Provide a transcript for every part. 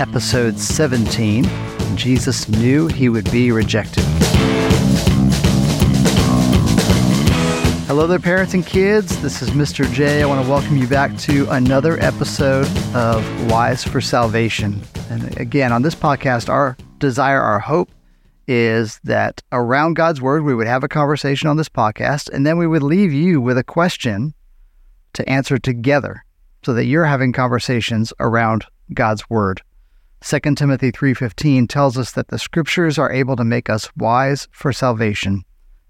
episode 17. Jesus knew he would be rejected. Hello there, parents and kids. This is Mr. J. I want to welcome you back to another episode of Wise for Salvation. And again, on this podcast, our desire, our hope is that around God's Word, we would have a conversation on this podcast, and then we would leave you with a question to answer together so that you're having conversations around God's Word. 2 Timothy 3:15 tells us that the scriptures are able to make us wise for salvation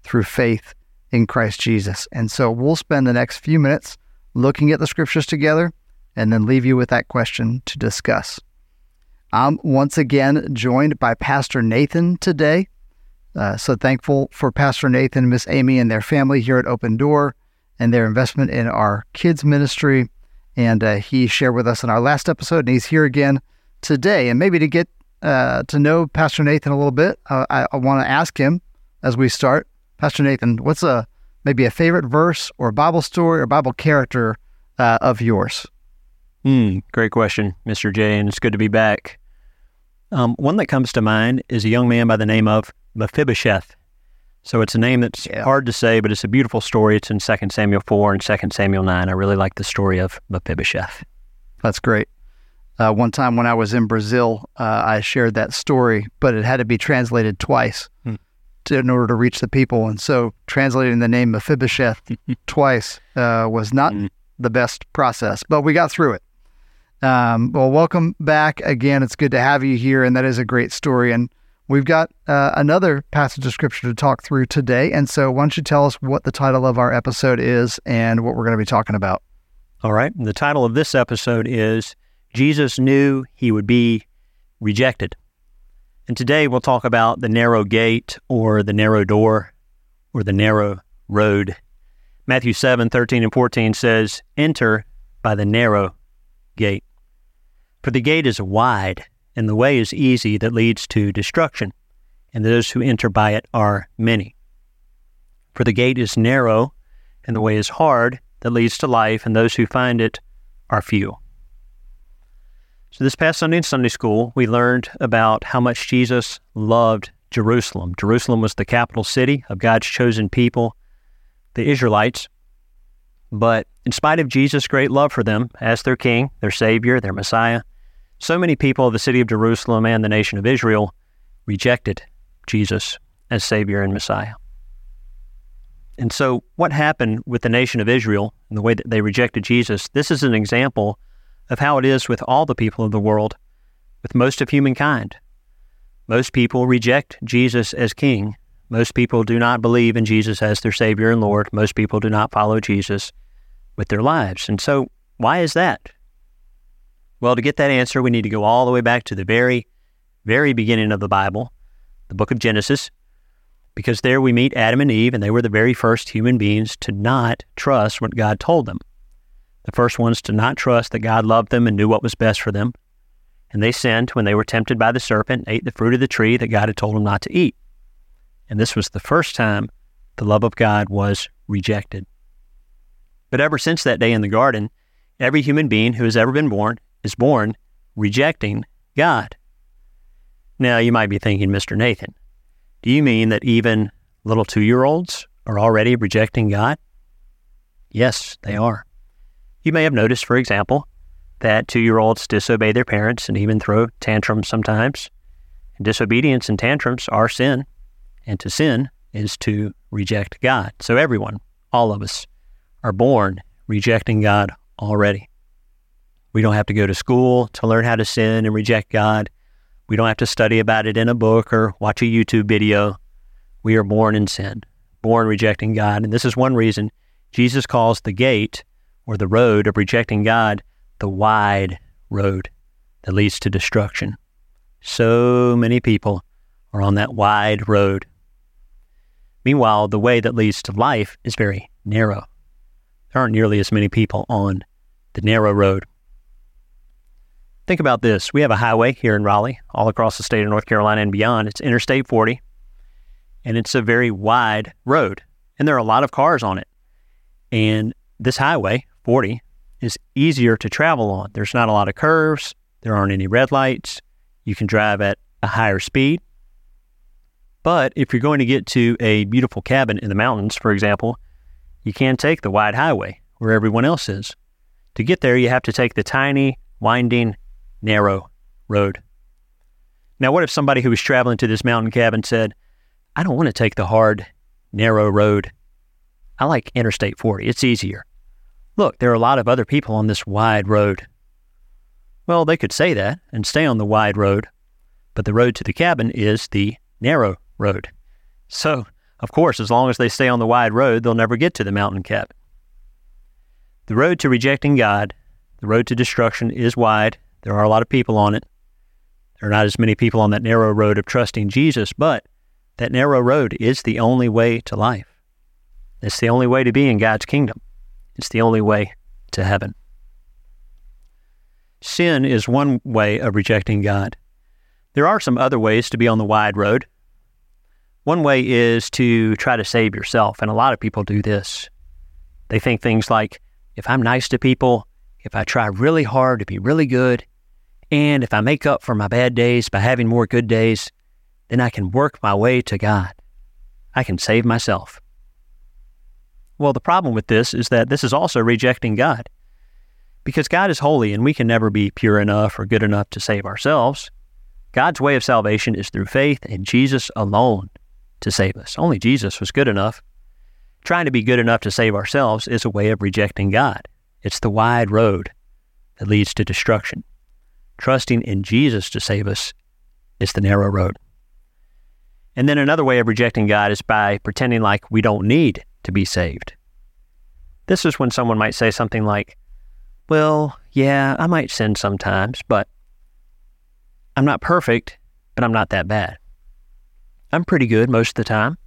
through faith in Christ Jesus. And so we'll spend the next few minutes looking at the scriptures together and then leave you with that question to discuss. I'm once again joined by Pastor Nathan today. Uh, so thankful for Pastor Nathan, Miss Amy, and their family here at Open Door and their investment in our kids' ministry. And uh, he shared with us in our last episode, and he's here again today. And maybe to get uh, to know Pastor Nathan a little bit, uh, I, I want to ask him as we start Pastor Nathan, what's a maybe a favorite verse or Bible story or Bible character uh, of yours? Hmm, great question, Mr. J, and it's good to be back. Um, one that comes to mind is a young man by the name of Mephibosheth. So it's a name that's yeah. hard to say, but it's a beautiful story. It's in 2 Samuel 4 and 2 Samuel 9. I really like the story of Mephibosheth. That's great. Uh, one time when I was in Brazil, uh, I shared that story, but it had to be translated twice to, in order to reach the people. And so translating the name Mephibosheth twice uh, was not mm. the best process, but we got through it. Um, well, welcome back again. It's good to have you here, and that is a great story. And we've got uh, another passage of scripture to talk through today. And so, why don't you tell us what the title of our episode is and what we're going to be talking about? All right. The title of this episode is Jesus Knew He Would Be Rejected. And today we'll talk about the narrow gate or the narrow door or the narrow road. Matthew 7 13 and 14 says, Enter by the narrow gate. For the gate is wide, and the way is easy that leads to destruction, and those who enter by it are many. For the gate is narrow, and the way is hard that leads to life, and those who find it are few. So, this past Sunday in Sunday school, we learned about how much Jesus loved Jerusalem. Jerusalem was the capital city of God's chosen people, the Israelites. But in spite of Jesus' great love for them as their king, their savior, their Messiah, so many people of the city of Jerusalem and the nation of Israel rejected Jesus as savior and Messiah. And so, what happened with the nation of Israel and the way that they rejected Jesus, this is an example of how it is with all the people of the world, with most of humankind. Most people reject Jesus as king. Most people do not believe in Jesus as their Savior and Lord. Most people do not follow Jesus with their lives. And so, why is that? Well, to get that answer, we need to go all the way back to the very, very beginning of the Bible, the book of Genesis, because there we meet Adam and Eve, and they were the very first human beings to not trust what God told them. The first ones to not trust that God loved them and knew what was best for them. And they sinned when they were tempted by the serpent, ate the fruit of the tree that God had told them not to eat. And this was the first time the love of God was rejected. But ever since that day in the garden, every human being who has ever been born is born rejecting God. Now, you might be thinking, Mr. Nathan, do you mean that even little two year olds are already rejecting God? Yes, they are. You may have noticed, for example, that two year olds disobey their parents and even throw tantrums sometimes. And disobedience and tantrums are sin, and to sin is to reject God. So everyone, all of us, are born rejecting God already. We don't have to go to school to learn how to sin and reject God. We don't have to study about it in a book or watch a YouTube video. We are born in sin, born rejecting God. And this is one reason Jesus calls the gate or the road of rejecting God the wide road that leads to destruction. So many people are on that wide road. Meanwhile, the way that leads to life is very narrow. There aren't nearly as many people on the narrow road. Think about this. We have a highway here in Raleigh, all across the state of North Carolina and beyond. It's Interstate 40, and it's a very wide road, and there are a lot of cars on it. And this highway 40 is easier to travel on. There's not a lot of curves, There aren't any red lights. You can drive at a higher speed. But if you're going to get to a beautiful cabin in the mountains, for example, you can't take the wide highway where everyone else is. To get there, you have to take the tiny, winding, narrow road. Now, what if somebody who was traveling to this mountain cabin said, I don't want to take the hard, narrow road. I like Interstate 40. It's easier. Look, there are a lot of other people on this wide road. Well, they could say that and stay on the wide road, but the road to the cabin is the narrow road. So, of course, as long as they stay on the wide road, they'll never get to the mountain cabin. The road to rejecting God, the road to destruction is wide. There are a lot of people on it. There are not as many people on that narrow road of trusting Jesus, but that narrow road is the only way to life. It's the only way to be in God's kingdom. It's the only way to heaven. Sin is one way of rejecting God. There are some other ways to be on the wide road. One way is to try to save yourself, and a lot of people do this. They think things like, if I'm nice to people, if I try really hard to be really good, and if I make up for my bad days by having more good days, then I can work my way to God. I can save myself. Well, the problem with this is that this is also rejecting God. Because God is holy and we can never be pure enough or good enough to save ourselves. God's way of salvation is through faith in Jesus alone to save us. Only Jesus was good enough. Trying to be good enough to save ourselves is a way of rejecting God. It's the wide road that leads to destruction. Trusting in Jesus to save us is the narrow road. And then another way of rejecting God is by pretending like we don't need to be saved. This is when someone might say something like, Well, yeah, I might sin sometimes, but I'm not perfect, but I'm not that bad. I'm pretty good most of the time.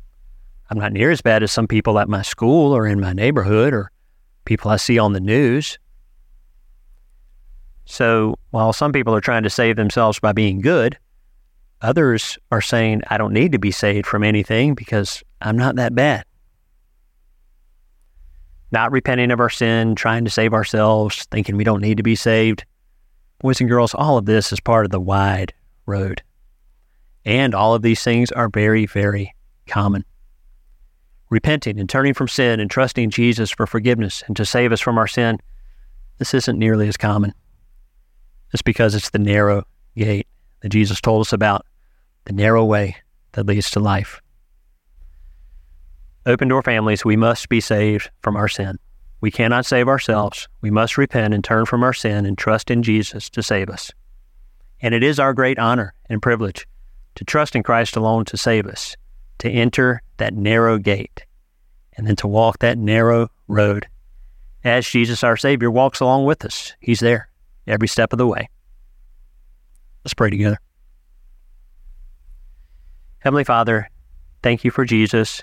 I'm not near as bad as some people at my school or in my neighborhood or people I see on the news. So while some people are trying to save themselves by being good, others are saying, I don't need to be saved from anything because I'm not that bad not repenting of our sin, trying to save ourselves, thinking we don't need to be saved. Boys and girls, all of this is part of the wide road. And all of these things are very, very common. Repenting and turning from sin and trusting Jesus for forgiveness and to save us from our sin, this isn't nearly as common. It's because it's the narrow gate that Jesus told us about, the narrow way that leads to life. Open door families, we must be saved from our sin. We cannot save ourselves. We must repent and turn from our sin and trust in Jesus to save us. And it is our great honor and privilege to trust in Christ alone to save us, to enter that narrow gate, and then to walk that narrow road as Jesus, our Savior, walks along with us. He's there every step of the way. Let's pray together. Heavenly Father, thank you for Jesus.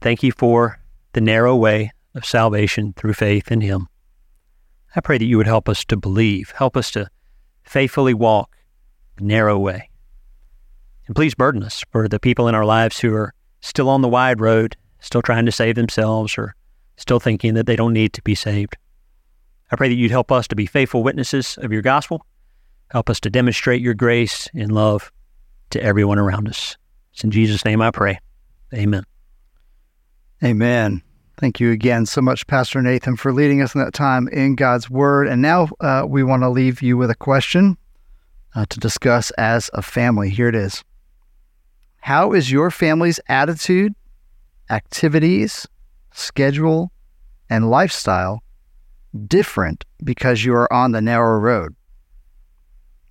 Thank you for the narrow way of salvation through faith in Him. I pray that you would help us to believe, help us to faithfully walk the narrow way. And please burden us for the people in our lives who are still on the wide road, still trying to save themselves, or still thinking that they don't need to be saved. I pray that you'd help us to be faithful witnesses of your gospel. Help us to demonstrate your grace and love to everyone around us. It's in Jesus' name I pray. Amen. Amen. Thank you again so much, Pastor Nathan, for leading us in that time in God's Word. And now uh, we want to leave you with a question uh, to discuss as a family. Here it is How is your family's attitude, activities, schedule, and lifestyle different because you are on the narrow road?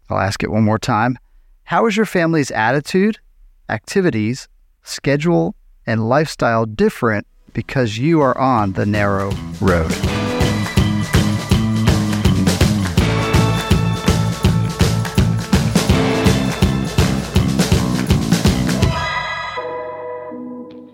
I'll ask it one more time. How is your family's attitude, activities, schedule, and lifestyle different because you are on the narrow road.